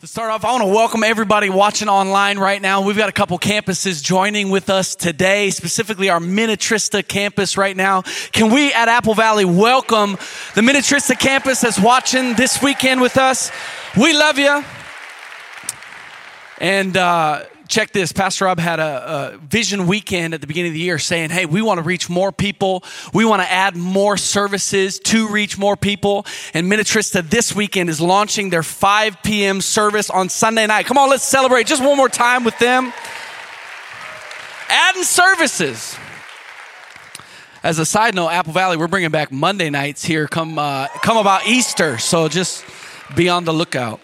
To start off, I want to welcome everybody watching online right now. We've got a couple campuses joining with us today, specifically our Minnetrista campus right now. Can we at Apple Valley welcome the Minnetrista campus that's watching this weekend with us? We love you. And uh, check this. Pastor rob had a, a, vision weekend at the beginning of the year saying hey we want to reach more people. We want to add more services to reach more people. And minnetrista this weekend is launching their 5 p.m service on sunday night. Come on let's celebrate just one more time with them. Adding services. As a side note apple valley we're bringing back monday nights here come uh, come about easter. So just be on the lookout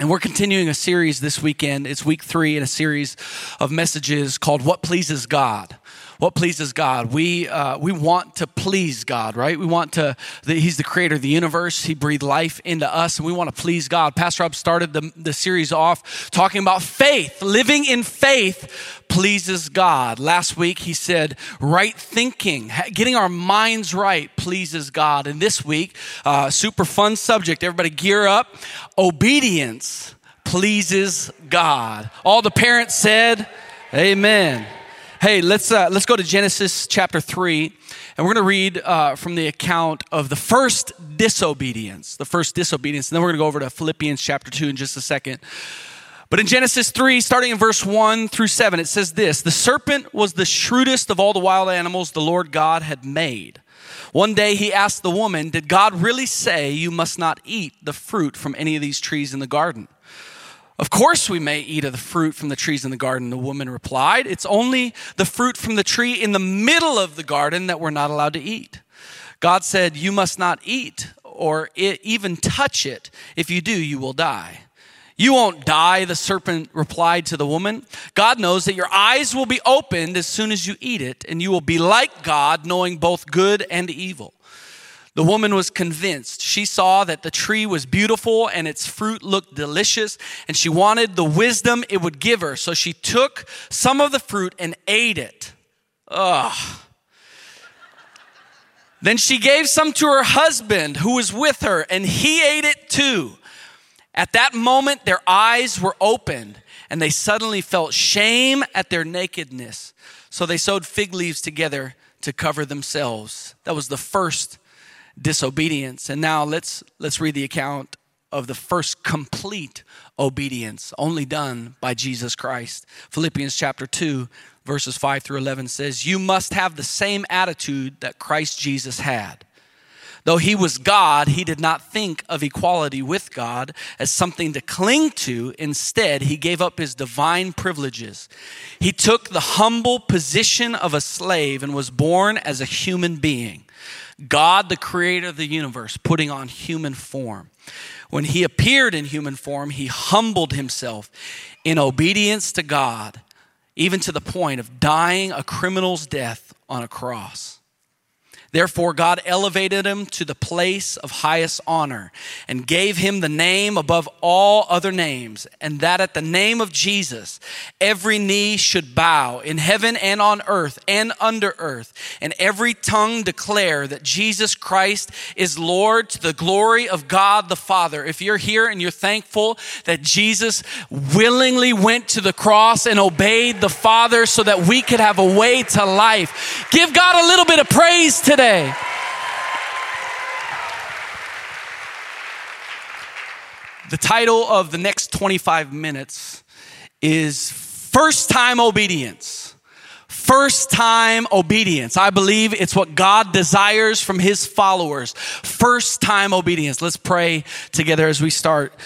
and we're continuing a series this weekend. It's week three in a series of messages called What Pleases God. What pleases God? We, uh, we want to please God, right? We want to, the, He's the creator of the universe. He breathed life into us, and we want to please God. Pastor Rob started the, the series off talking about faith. Living in faith pleases God. Last week, he said, right thinking, getting our minds right pleases God. And this week, uh, super fun subject. Everybody gear up. Obedience pleases God. All the parents said, Amen. Hey, let's uh, let's go to Genesis chapter three, and we're going to read uh, from the account of the first disobedience, the first disobedience, and then we're going to go over to Philippians chapter two in just a second. But in Genesis 3, starting in verse 1 through 7, it says this The serpent was the shrewdest of all the wild animals the Lord God had made. One day he asked the woman, Did God really say you must not eat the fruit from any of these trees in the garden? Of course, we may eat of the fruit from the trees in the garden, the woman replied. It's only the fruit from the tree in the middle of the garden that we're not allowed to eat. God said, You must not eat or even touch it. If you do, you will die. You won't die, the serpent replied to the woman. God knows that your eyes will be opened as soon as you eat it, and you will be like God, knowing both good and evil. The woman was convinced. She saw that the tree was beautiful and its fruit looked delicious, and she wanted the wisdom it would give her. So she took some of the fruit and ate it. Ugh. Then she gave some to her husband who was with her, and he ate it too. At that moment, their eyes were opened, and they suddenly felt shame at their nakedness. So they sewed fig leaves together to cover themselves. That was the first disobedience. And now let's let's read the account of the first complete obedience only done by Jesus Christ. Philippians chapter 2 verses 5 through 11 says, "You must have the same attitude that Christ Jesus had." Though he was God, he did not think of equality with God as something to cling to. Instead, he gave up his divine privileges. He took the humble position of a slave and was born as a human being. God, the creator of the universe, putting on human form. When he appeared in human form, he humbled himself in obedience to God, even to the point of dying a criminal's death on a cross. Therefore, God elevated him to the place of highest honor and gave him the name above all other names, and that at the name of Jesus, every knee should bow in heaven and on earth and under earth, and every tongue declare that Jesus Christ is Lord to the glory of God the Father. If you're here and you're thankful that Jesus willingly went to the cross and obeyed the Father so that we could have a way to life, give God a little bit of praise today The title of the next 25 minutes is First Time Obedience. First time obedience. I believe it's what God desires from his followers. First time obedience. Let's pray together as we start.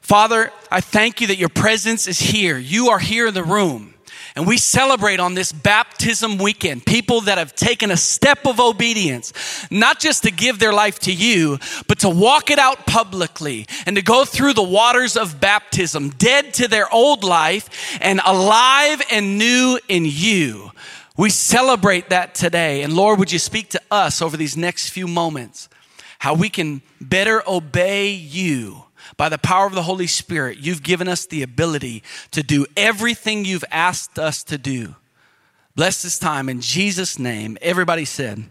Father, I thank you that your presence is here. You are here in the room. And we celebrate on this baptism weekend people that have taken a step of obedience, not just to give their life to you, but to walk it out publicly and to go through the waters of baptism, dead to their old life and alive and new in you. We celebrate that today. And Lord, would you speak to us over these next few moments how we can better obey you by the power of the Holy Spirit, you've given us the ability to do everything you've asked us to do. Bless this time in Jesus' name. Everybody said,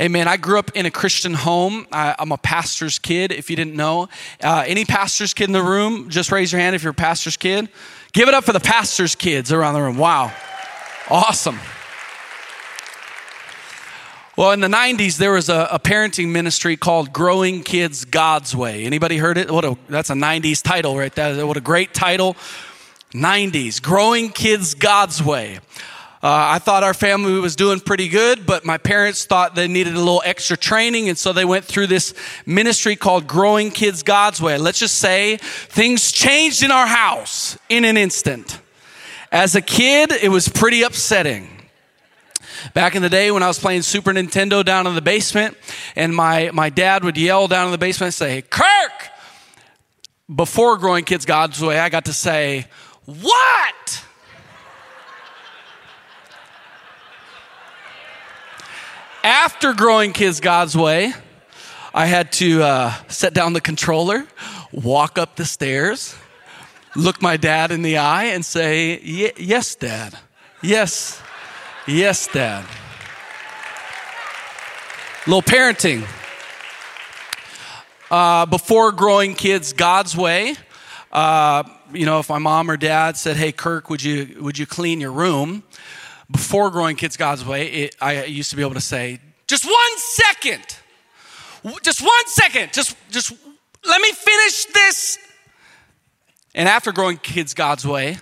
Amen. I grew up in a Christian home. I, am a pastor's kid, if you didn't know. Uh, any pastor's kid in the room, just raise your hand if you're a pastor's kid. Give it up for the pastor's kids around the room. Wow. Awesome. Well, in the 90s, there was a, a, parenting ministry called Growing Kids God's Way. Anybody heard it? What a, that's a 90s title right there. What a great title. 90s, Growing Kids God's Way. Uh, I thought our family was doing pretty good, but my parents thought they needed a little extra training, and so they went through this ministry called Growing Kids God's Way. Let's just say things changed in our house in an instant. As a kid, it was pretty upsetting. Back in the day when I was playing Super Nintendo down in the basement, and my, my dad would yell down in the basement and say, Kirk! Before Growing Kids God's Way, I got to say, What? After growing kids God's way, I had to uh, set down the controller, walk up the stairs, look my dad in the eye, and say, Yes, dad. Yes. Yes, dad. Little parenting. Uh, before growing kids God's way, uh, you know, if my mom or dad said, "Hey, Kirk, would you would you clean your room?" before growing kids God's way, it, I used to be able to say, just one second, just one second, just, just let me finish this. And after growing kids God's way,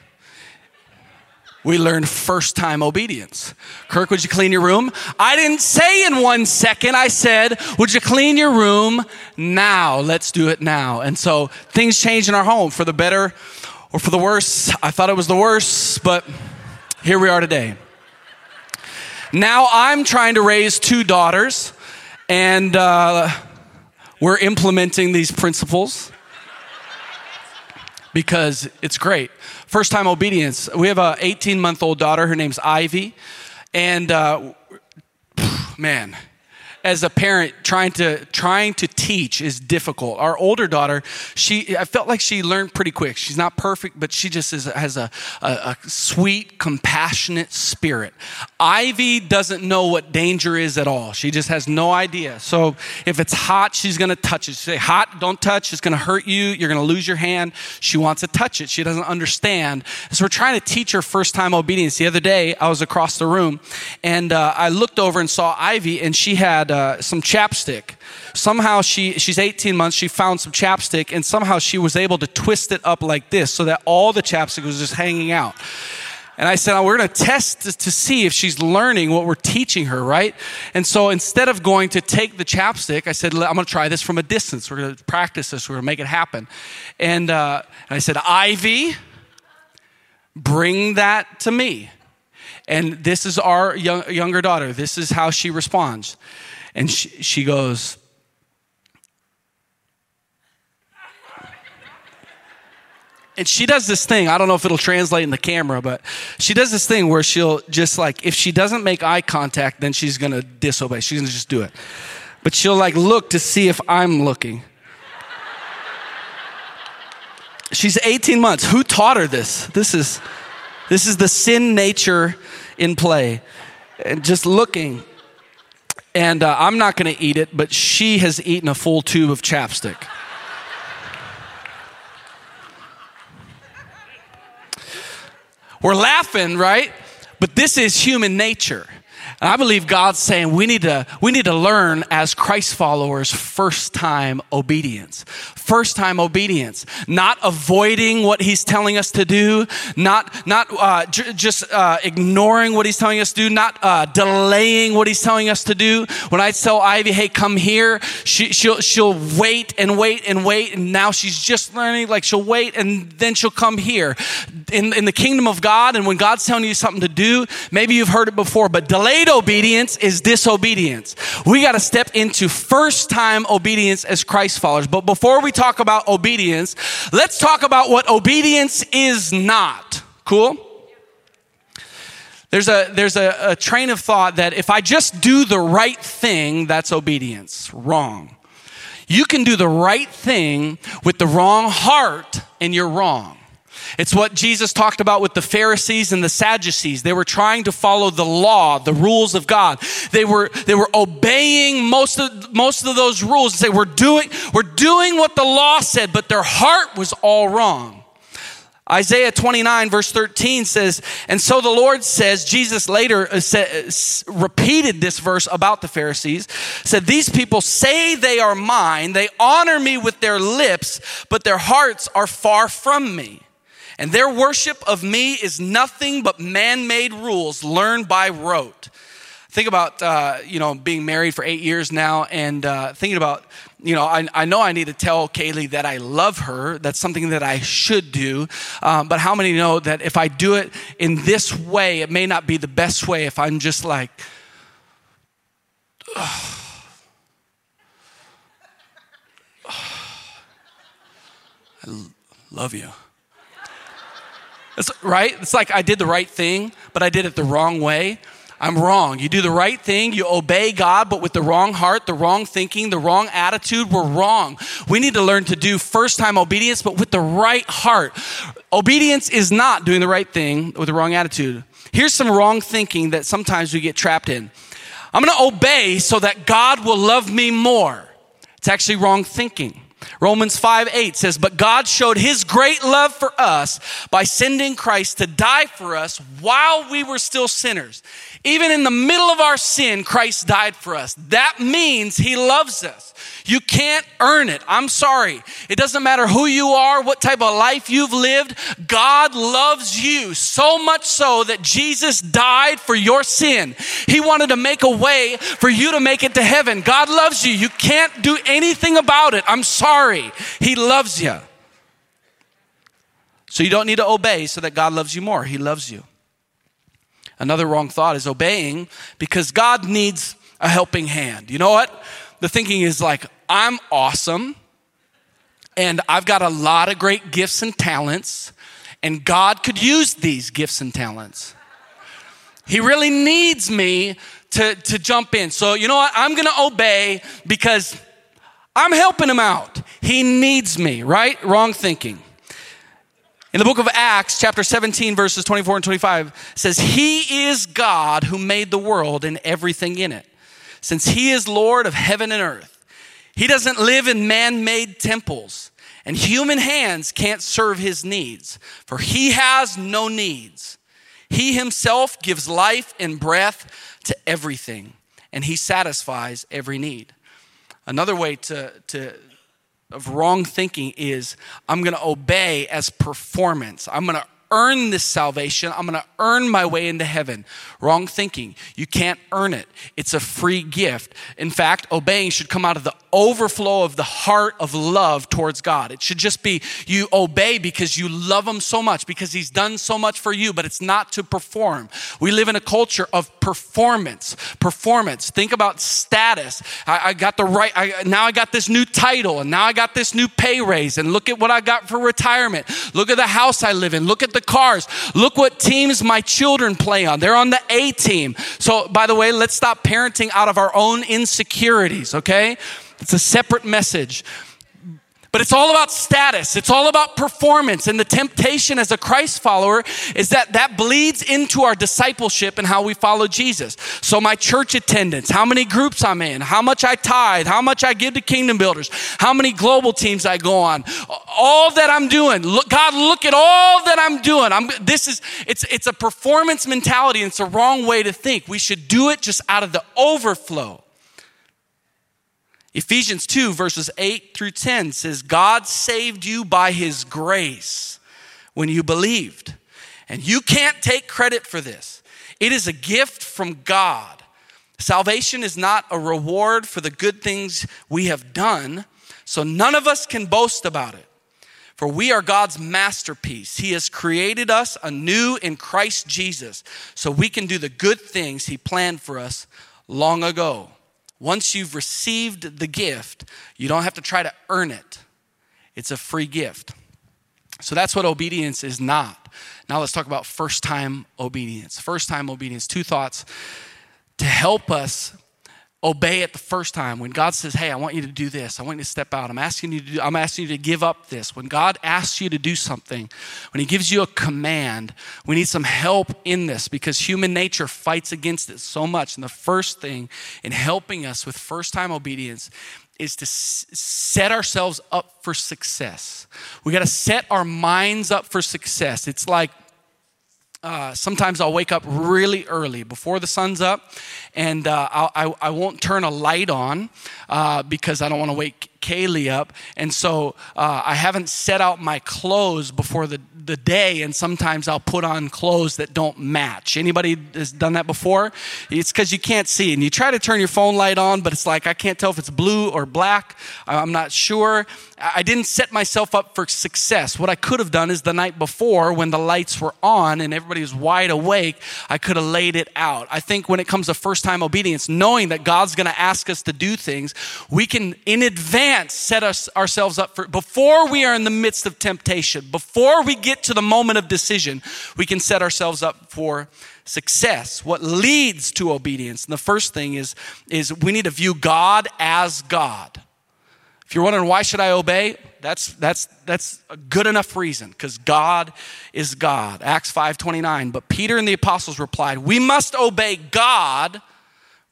we learned first time obedience. Kirk, would you clean your room? I didn't say in one second. I said, would you clean your room now? Let's do it now. And so things changed in our home for the better or for the worse. I thought it was the worst, but here we are today. Now I'm trying to raise two daughters, and uh, we're implementing these principles because it's great. First time obedience. We have a 18 month old daughter. Her name's Ivy, and uh, man, as a parent trying to trying to teach is difficult. Our older daughter, she I felt like she learned pretty quick. She's not perfect, but she just is, has a, a, a sweet, compassionate spirit. Ivy doesn't know what danger is at all. She just has no idea. So if it's hot, she's gonna touch it. She say, "Hot, don't touch. It's gonna hurt you. You're gonna lose your hand." She wants to touch it. She doesn't understand. So we're trying to teach her first time obedience. The other day, I was across the room, and uh, I looked over and saw Ivy, and she had uh, some chapstick. Somehow she, she's 18 months, she found some chapstick, and somehow she was able to twist it up like this so that all the chapstick was just hanging out. And I said, oh, we're going to test to see if she's learning what we're teaching her, right? And so instead of going to take the chapstick, I said, I'm going to try this from a distance. We're going to practice this. We're going to make it happen. And, uh, and I said, Ivy, bring that to me. And this is our young, younger daughter. This is how she responds. And she, she goes, and she does this thing i don't know if it'll translate in the camera but she does this thing where she'll just like if she doesn't make eye contact then she's gonna disobey she's gonna just do it. But she'll like look to see if i'm looking. She's 18 months. Who taught her this? This is this is the sin nature in play. And just looking and uh, I'm not going to eat it, but she has eaten a full tube of chapstick. We're laughing, right? But this is human nature. And I believe God's saying we need to, we need to learn as Christ followers first time obedience. First time obedience. Not avoiding what he's telling us to do, not, not uh, j- just uh, ignoring what he's telling us to do, not uh, delaying what he's telling us to do. When I tell Ivy, hey, come here, she, she'll, she'll wait and wait and wait. And now she's just learning, like she'll wait and then she'll come here. In, in the kingdom of God, and when God's telling you something to do, maybe you've heard it before, but delayed obedience is disobedience. We got to step into first time obedience as Christ followers. But before we talk about obedience, let's talk about what obedience is not. Cool? There's a, there's a, a train of thought that if I just do the right thing, that's obedience. Wrong. You can do the right thing with the wrong heart and you're wrong. It's what Jesus talked about with the Pharisees and the Sadducees. They were trying to follow the law, the rules of God. They were, they were obeying most of, most of those rules. They were doing, were doing what the law said, but their heart was all wrong. Isaiah 29 verse 13 says, and so the Lord says, Jesus later uh, uh, repeated this verse about the Pharisees, said, these people say they are mine, they honor me with their lips, but their hearts are far from me. And their worship of me is nothing but man made rules learned by rote. Think about, uh, you know, being married for eight years now and uh, thinking about, you know, I, I, know I need to tell Kaylee that I love her. That's something that I should do. Um, but how many know that if I do it in this way, it may not be the best way if I'm just like, I love you. It's, right? It's like I did the right thing, but I did it the wrong way. I'm wrong. You do the right thing, you obey God, but with the wrong heart, the wrong thinking, the wrong attitude, we're wrong. We need to learn to do first time obedience, but with the right heart. Obedience is not doing the right thing with the wrong attitude. Here's some wrong thinking that sometimes we get trapped in. I'm going to obey so that God will love me more. It's actually wrong thinking. Romans 5 8 says, But God showed his great love for us by sending Christ to die for us while we were still sinners. Even in the middle of our sin, Christ died for us. That means he loves us. You can't earn it. I'm sorry. It doesn't matter who you are, what type of life you've lived. God loves you so much so that Jesus died for your sin. He wanted to make a way for you to make it to heaven. God loves you. You can't do anything about it. I'm sorry. He loves you. So you don't need to obey so that God loves you more. He loves you. Another wrong thought is obeying because God needs a helping hand. You know what? The thinking is like, I'm awesome and I've got a lot of great gifts and talents, and God could use these gifts and talents. He really needs me to, to jump in. So, you know what? I'm gonna obey because I'm helping him out. He needs me, right? Wrong thinking. In the book of Acts, chapter 17, verses 24 and 25, says, He is God who made the world and everything in it. Since He is Lord of heaven and earth, He doesn't live in man made temples, and human hands can't serve His needs, for He has no needs. He Himself gives life and breath to everything, and He satisfies every need. Another way to, to of wrong thinking is I'm going to obey as performance. I'm going to earn this salvation. I'm going to earn my way into heaven. Wrong thinking. You can't earn it. It's a free gift. In fact, obeying should come out of the overflow of the heart of love towards God. It should just be you obey because you love Him so much, because He's done so much for you, but it's not to perform. We live in a culture of performance. Performance. Think about status. I, I got the right, I, now I got this new title, and now I got this new pay raise, and look at what I got for retirement. Look at the house I live in. Look at the cars. Look what teams my children play on. They're on the A team. So, by the way, let's stop parenting out of our own insecurities, okay? It's a separate message. But it's all about status. It's all about performance. And the temptation as a Christ follower is that that bleeds into our discipleship and how we follow Jesus. So my church attendance, how many groups I'm in, how much I tithe, how much I give to kingdom builders, how many global teams I go on, all that I'm doing. Look, God, look at all that I'm doing. I'm, this is, it's, it's a performance mentality and it's a wrong way to think. We should do it just out of the overflow. Ephesians 2, verses 8 through 10 says, God saved you by his grace when you believed. And you can't take credit for this, it is a gift from God. Salvation is not a reward for the good things we have done, so none of us can boast about it. For we are God's masterpiece. He has created us anew in Christ Jesus so we can do the good things He planned for us long ago. Once you've received the gift, you don't have to try to earn it. It's a free gift. So that's what obedience is not. Now let's talk about first time obedience. First time obedience. Two thoughts to help us obey it the first time. When god says hey i want you to do this. I want you to step out. I'm asking you to do i'm asking you to give up this. When god asks you to do something when he gives you a command we need some help in this because human nature fights against it so much. And the first thing in helping us with first time obedience is to set ourselves up for success. We got to set our minds up for success. It's like uh, sometimes I'll wake up really early before the sun's up, and uh, I, I won't turn a light on uh, because I don't want to wake Kaylee up. And so uh, I haven't set out my clothes before the, the day, and sometimes I'll put on clothes that don't match. Anybody has done that before? It's because you can't see. And you try to turn your phone light on, but it's like I can't tell if it's blue or black. I'm not sure. I didn't set myself up for success. What I could have done is the night before, when the lights were on and everybody was wide awake, I could have laid it out. I think when it comes to first time obedience, knowing that God's going to ask us to do things, we can in advance set us, ourselves up for, before we are in the midst of temptation, before we get to the moment of decision, we can set ourselves up for success. What leads to obedience? And the first thing is, is we need to view God as God. If you're wondering why should I obey, that's that's that's a good enough reason because God is God. Acts 5:29. But Peter and the apostles replied, "We must obey God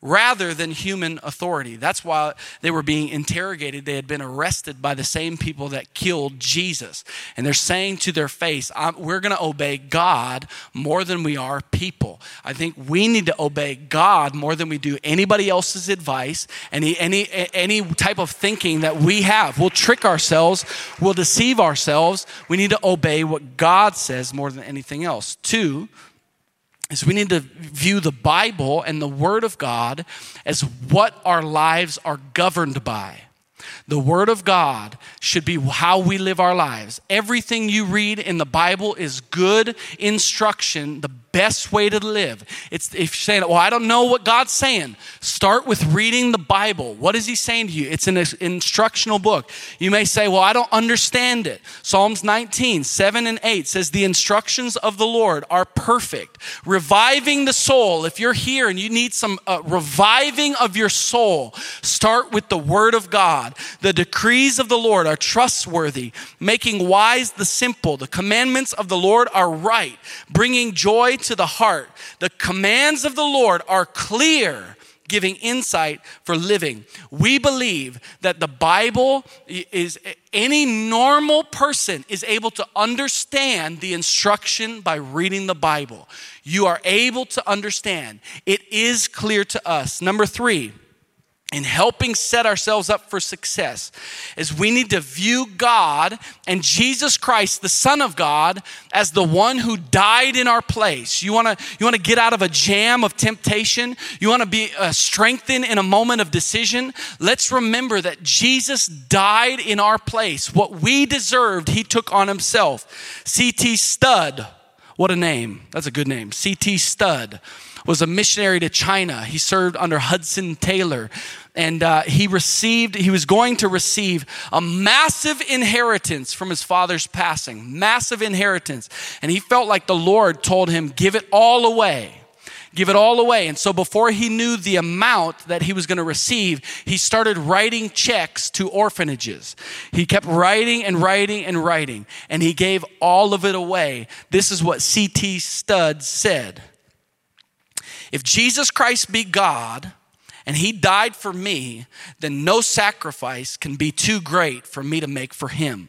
rather than human authority. That's why they were being interrogated. They had been arrested by the same people that killed Jesus. And they're saying to their face, We're going to obey God more than we are people. I think we need to obey God more than we do anybody else's advice, any, any, any type of thinking that we have. We'll trick ourselves, we'll deceive ourselves. We need to obey what God says more than anything else. Two, is we need to view the Bible and the Word of God as what our lives are governed by. The Word of God should be how we live our lives. Everything you read in the Bible is good instruction, the best way to live. It's if you're saying, Well, I don't know what God's saying, start with reading the Bible. What is He saying to you? It's an instructional book. You may say, Well, I don't understand it. Psalms 19, 7 and 8 says, The instructions of the Lord are perfect, reviving the soul. If you're here and you need some uh, reviving of your soul, start with the Word of God. The decrees of the Lord are trustworthy, making wise the simple. The commandments of the Lord are right, bringing joy to the heart. The commands of the Lord are clear, giving insight for living. We believe that the Bible is any normal person is able to understand the instruction by reading the Bible. You are able to understand. It is clear to us. Number 3, in helping set ourselves up for success is we need to view God and Jesus Christ the son of God as the one who died in our place. You want to you want to get out of a jam of temptation, you want to be uh, strengthened in a moment of decision. Let's remember that Jesus died in our place. What we deserved, he took on himself. CT Studd. What a name. That's a good name. CT Studd was a missionary to China. He served under Hudson Taylor. And uh, he received, he was going to receive a massive inheritance from his father's passing, massive inheritance. And he felt like the Lord told him, give it all away give it all away. And so before he knew the amount that he was going to receive, he started writing checks to orphanages. He kept writing and writing and writing, and he gave all of it away. This is what C.T. Studd said. If Jesus Christ be God and he died for me, then no sacrifice can be too great for me to make for him.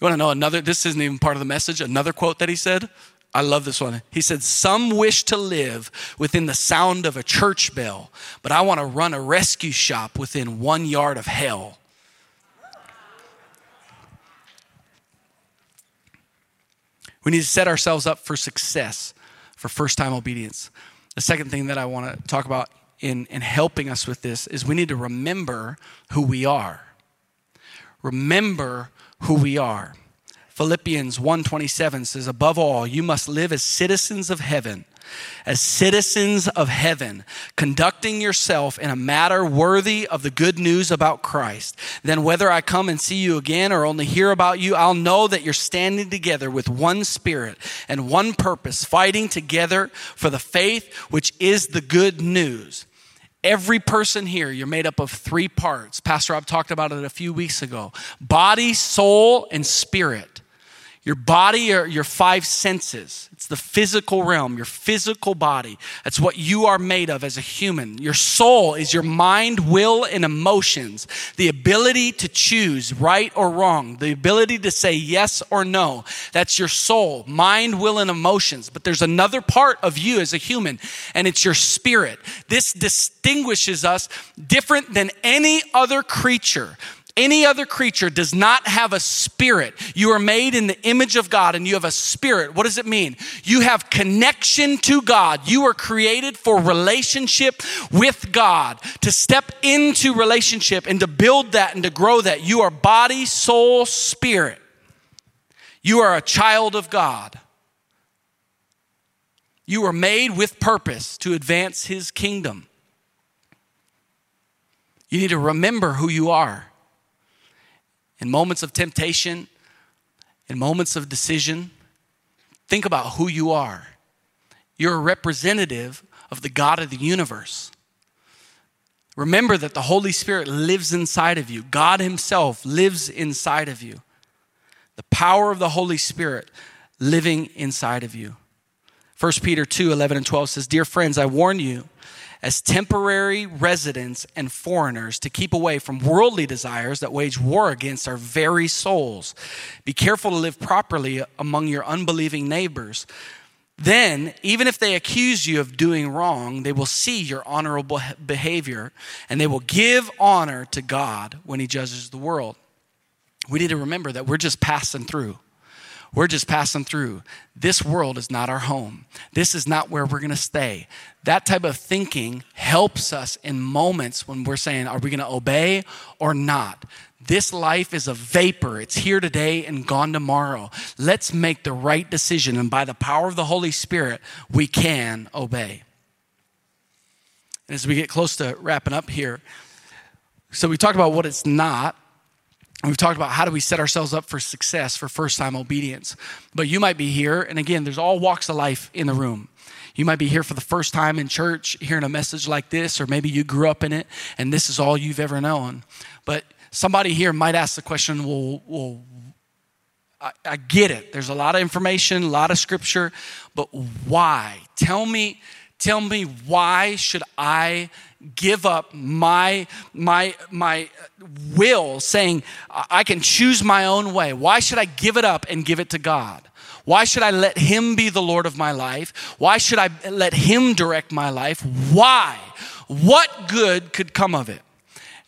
You want to know another? This isn't even part of the message. Another quote that he said. I love this one. He said, Some wish to live within the sound of a church bell, but I want to run a rescue shop within one yard of hell. We need to set ourselves up for success, for first time obedience. The second thing that I want to talk about in, in helping us with this is we need to remember who we are. Remember who we are. Philippians 1:27 says above all you must live as citizens of heaven as citizens of heaven, conducting yourself in a matter worthy of the good news about Christ, then whether I come and see you again or only hear about you, I'll know that you're standing together with one spirit and one purpose, fighting together for the faith which is the good news. Every person here, you're made up of three parts. Pastor Rob talked about it a few weeks ago body, soul, and spirit. Your body are your five senses. It's the physical realm, your physical body. That's what you are made of as a human. Your soul is your mind, will, and emotions. The ability to choose right or wrong, the ability to say yes or no. That's your soul, mind, will, and emotions. But there's another part of you as a human, and it's your spirit. This distinguishes us different than any other creature. Any other creature does not have a spirit. You are made in the image of God and you have a spirit. What does it mean? You have connection to God. You are created for relationship with God, to step into relationship and to build that and to grow that. You are body, soul, spirit. You are a child of God. You are made with purpose to advance His kingdom. You need to remember who you are in moments of temptation, in moments of decision, think about who you are. You're a representative of the God of the universe. Remember that the Holy Spirit lives inside of you, God Himself lives inside of you. The power of the Holy Spirit living inside of you. 1 Peter 2 11 and 12 says, Dear friends, I warn you as temporary residents and foreigners to keep away from worldly desires that wage war against our very souls. Be careful to live properly among your unbelieving neighbors. Then, even if they accuse you of doing wrong, they will see your honorable behavior and they will give honor to God when He judges the world. We need to remember that we're just passing through. We're just passing through. This world is not our home. This is not where we're going to stay. That type of thinking helps us in moments when we're saying, are we going to obey or not? This life is a vapor. It's here today and gone tomorrow. Let's make the right decision. And by the power of the Holy Spirit, we can obey. And as we get close to wrapping up here, so we talked about what it's not. We've talked about how do we set ourselves up for success for first time obedience. But you might be here, and again, there's all walks of life in the room. You might be here for the first time in church, hearing a message like this, or maybe you grew up in it and this is all you've ever known. But somebody here might ask the question, well, well I, I get it. There's a lot of information, a lot of scripture, but why? Tell me, tell me why should I give up my my my will saying i can choose my own way. Why should i give it up and give it to god? Why should i let him be the lord of my life? Why should i let him direct my life? Why? What good could come of it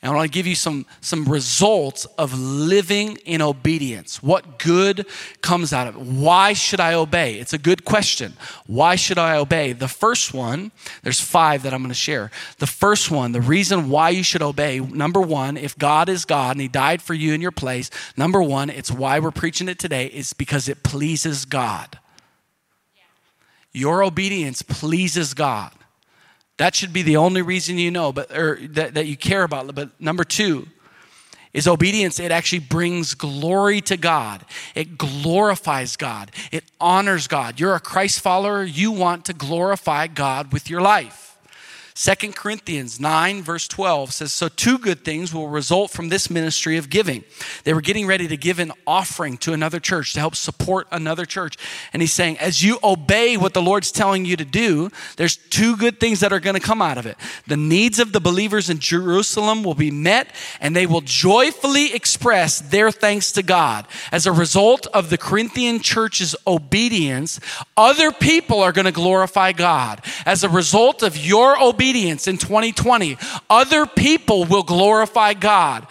and I want to give you some, some results of living in obedience. What good comes out of it? Why should I obey? It's a good question. Why should I obey? The first one, there's five that I'm going to share. The first one, the reason why you should obey, number one, if God is God and He died for you in your place, number one, it's why we're preaching it today, is because it pleases God. Your obedience pleases God. That should be the only reason you know, but or that, that you care about. But number two is obedience. It actually brings glory to God. It glorifies God. It honors God. You're a Christ follower. You want to glorify God with your life. Second Corinthians 9, verse 12 says, So two good things will result from this ministry of giving. They were getting ready to give an offering to another church to help support another church. And he's saying, As you obey what the Lord's telling you to do, there's two good things that are going to come out of it. The needs of the believers in Jerusalem will be met, and they will joyfully express their thanks to God. As a result of the Corinthian church's obedience, other people are going to glorify God. As a result of your obedience, obedience in 2020, other people will glorify God.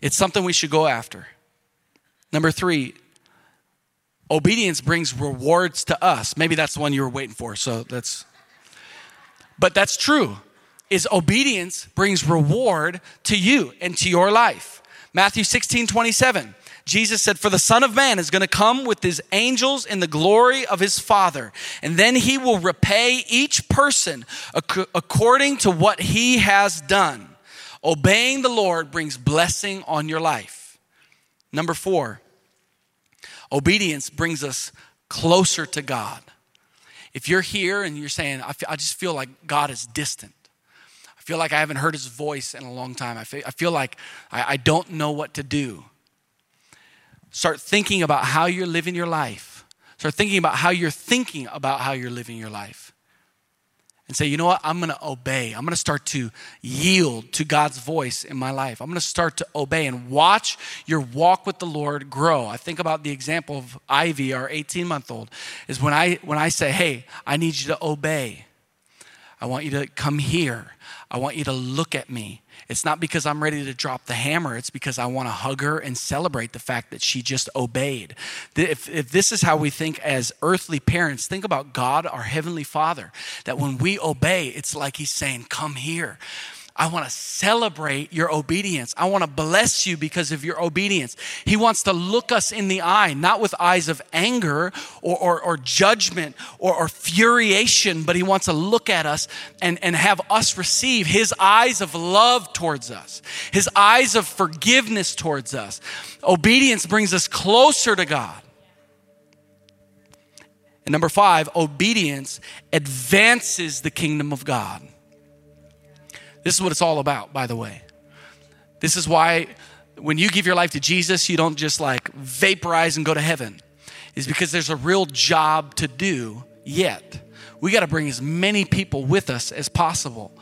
It's something we should go after. Number three, obedience brings rewards to us. Maybe that's the one you were waiting for. So that's, but that's true. Is obedience brings reward to you and to your life. Matthew 16, 27. Jesus said, For the Son of Man is going to come with his angels in the glory of his Father, and then he will repay each person according to what he has done. Obeying the Lord brings blessing on your life. Number four, obedience brings us closer to God. If you're here and you're saying, I, just feel like God is distant, I feel like I haven't heard his voice in a long time, I feel, I feel like I, I don't know what to do. Start thinking about how you're living your life. Start thinking about how you're thinking about how you're living your life and say, you know what? I'm going to obey. I'm going to start to yield to God's voice in my life. I'm going to start to obey and watch your walk with the Lord grow. I think about the example of Ivy, our 18 month old, is when I, when I say, hey, I need you to obey. I want you to come here. I want you to look at me. It's not because I'm ready to drop the hammer. It's because I want to hug her and celebrate the fact that she just obeyed. If, if this is how we think as earthly parents, think about God, our Heavenly Father, that when we obey, it's like He's saying, Come here. I want to celebrate your obedience. I want to bless you because of your obedience. He wants to look us in the eye, not with eyes of anger or, or, or judgment or, or furiation, but He wants to look at us and, and have us receive His eyes of love towards us, His eyes of forgiveness towards us. Obedience brings us closer to God. And number five, obedience advances the kingdom of God. This is what it's all about, by the way. This is why when you give your life to Jesus, you don't just like vaporize and go to heaven. Is because there's a real job to do yet. We got to bring as many people with us as possible.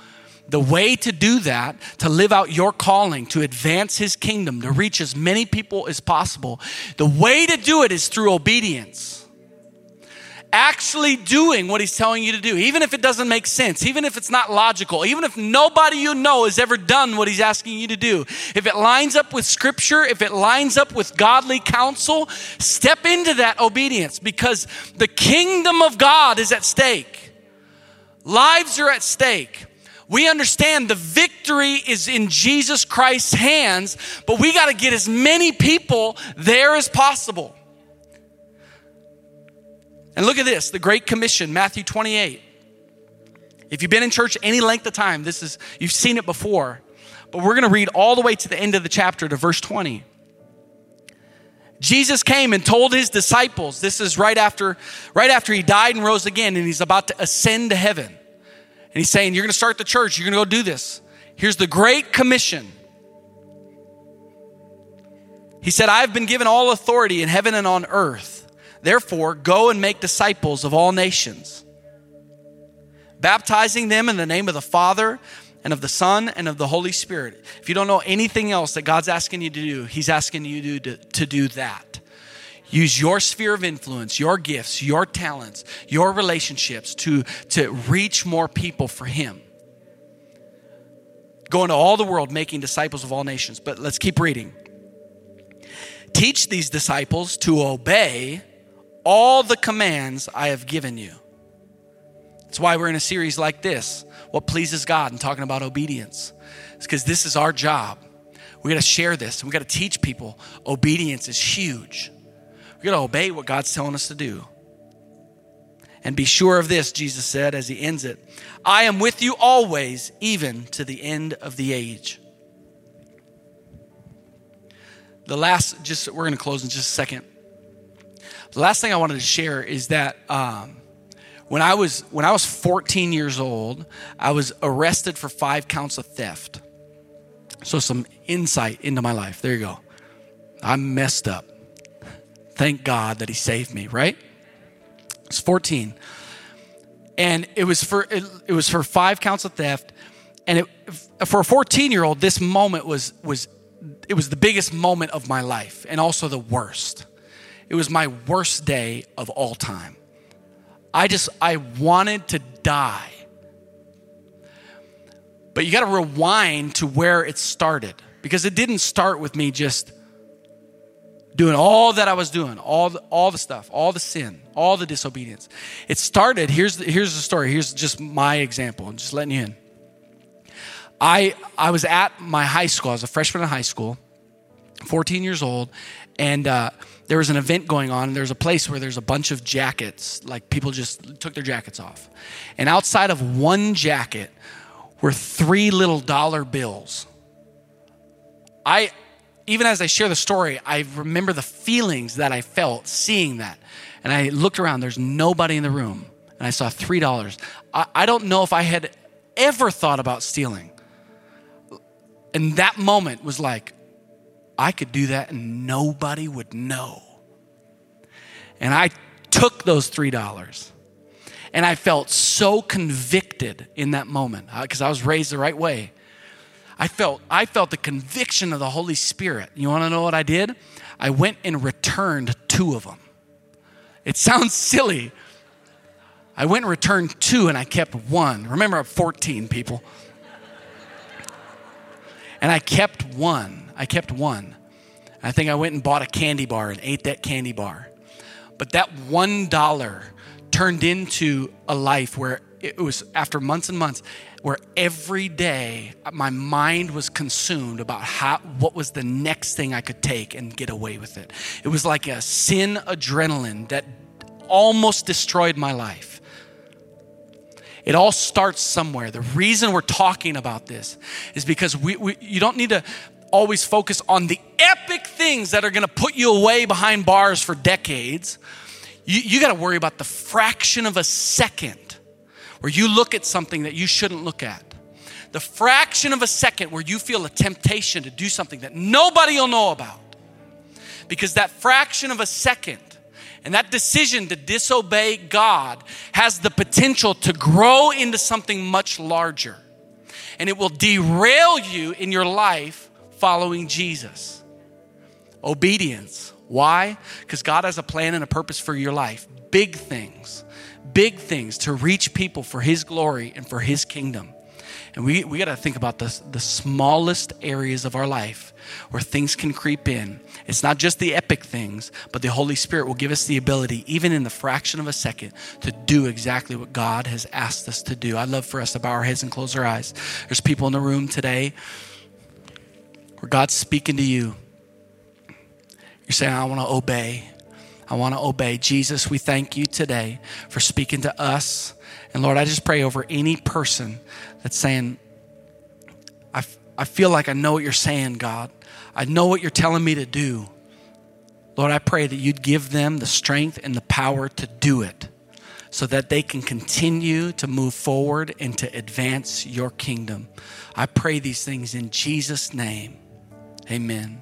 The way to do that, to live out your calling, to advance his kingdom, to reach as many people as possible, the way to do it is through obedience actually doing what he's telling you to do, even if it doesn't make sense, even if it's not logical, even if nobody you know has ever done what he's asking you to do, if it lines up with scripture, if it lines up with godly counsel, step into that obedience because the kingdom of God is at stake. Lives are at stake. We understand the victory is in Jesus Christ's hands, but we got to get as many people there as possible. And look at this the Great Commission, Matthew 28. If you've been in church any length of time, this is you've seen it before. But we're going to read all the way to the end of the chapter to verse 20. Jesus came and told his disciples, this is right after right after he died and rose again and he's about to ascend to heaven. And he's saying, you're going to start the church, you're going to go do this. Here's the great commission. He said, I've been given all authority in heaven and on earth. Therefore, go and make disciples of all nations, baptizing them in the name of the Father and of the Son and of the Holy Spirit. If you don't know anything else that God's asking you to do, He's asking you to, to do that. Use your sphere of influence, your gifts, your talents, your relationships to, to reach more people for Him. Go into all the world making disciples of all nations. But let's keep reading. Teach these disciples to obey all the commands I have given you. That's why we're in a series like this, What Pleases God, and talking about obedience. It's because this is our job. We got to share this and we got to teach people obedience is huge. We got to obey what God's telling us to do. And be sure of this, Jesus said as he ends it I am with you always, even to the end of the age. The last, just we're going to close in just a second. The last thing I wanted to share is that um, when I was when I was 14 years old, I was arrested for five counts of theft. So some insight into my life. There you go. I'm messed up. Thank God that He saved me. Right? I was 14, and it was for it, it was for five counts of theft, and it, for a 14 year old, this moment was was it was the biggest moment of my life, and also the worst it was my worst day of all time. I just, I wanted to die. But you got to rewind to where it started because it didn't start with me just doing all that I was doing, all the, all the stuff, all the sin, all the disobedience. It started, here's the, here's the story. Here's just my example. I'm just letting you in. I, I was at my high school. I was a freshman in high school, 14 years old, and uh, there was an event going on and there's a place where there's a bunch of jackets like people just took their jackets off and outside of one jacket were three little dollar bills i even as i share the story i remember the feelings that i felt seeing that and i looked around there's nobody in the room and I saw $3. I, I don't know if I had ever thought about stealing. And that moment was like, I could do that and nobody would know. And I took those $3 and I felt so convicted in that moment because uh, I was raised the right way. I felt, I felt the conviction of the Holy Spirit. You want to know what I did? I went and returned two of them. It sounds silly. I went and returned two and I kept one. Remember, I'm 14 people. And I kept one. I kept one. I think I went and bought a candy bar and ate that candy bar. But that one dollar turned into a life where it was after months and months where every day my mind was consumed about how what was the next thing I could take and get away with it. It was like a sin adrenaline that almost destroyed my life. It all starts somewhere. The reason we're talking about this is because we, we you don't need to always focus on the epic things that are going to put you away behind bars for decades. You, you got to worry about the fraction of a second where you look at something that you shouldn't look at. The fraction of a second where you feel a temptation to do something that nobody will know about. Because that fraction of a second and that decision to disobey God has the potential to grow into something much larger. And it will derail you in your life following Jesus. Obedience. Why? Because God has a plan and a purpose for your life. Big things big things to reach people for His glory and for His kingdom. And we, we got to think about the, the smallest areas of our life where things can creep in. It's not just the epic things, but the Holy Spirit will give us the ability, even in the fraction of a second, to do exactly what God has asked us to do. I'd love for us to bow our heads and close our eyes. There's people in the room today where God's speaking to you. You're saying, I want to obey. I want to obey. Jesus, we thank you today for speaking to us. And Lord, I just pray over any person that's saying, I, I feel like I know what you're saying, God. I know what you're telling me to do. Lord, I pray that you'd give them the strength and the power to do it so that they can continue to move forward and to advance your kingdom. I pray these things in Jesus' name. Amen.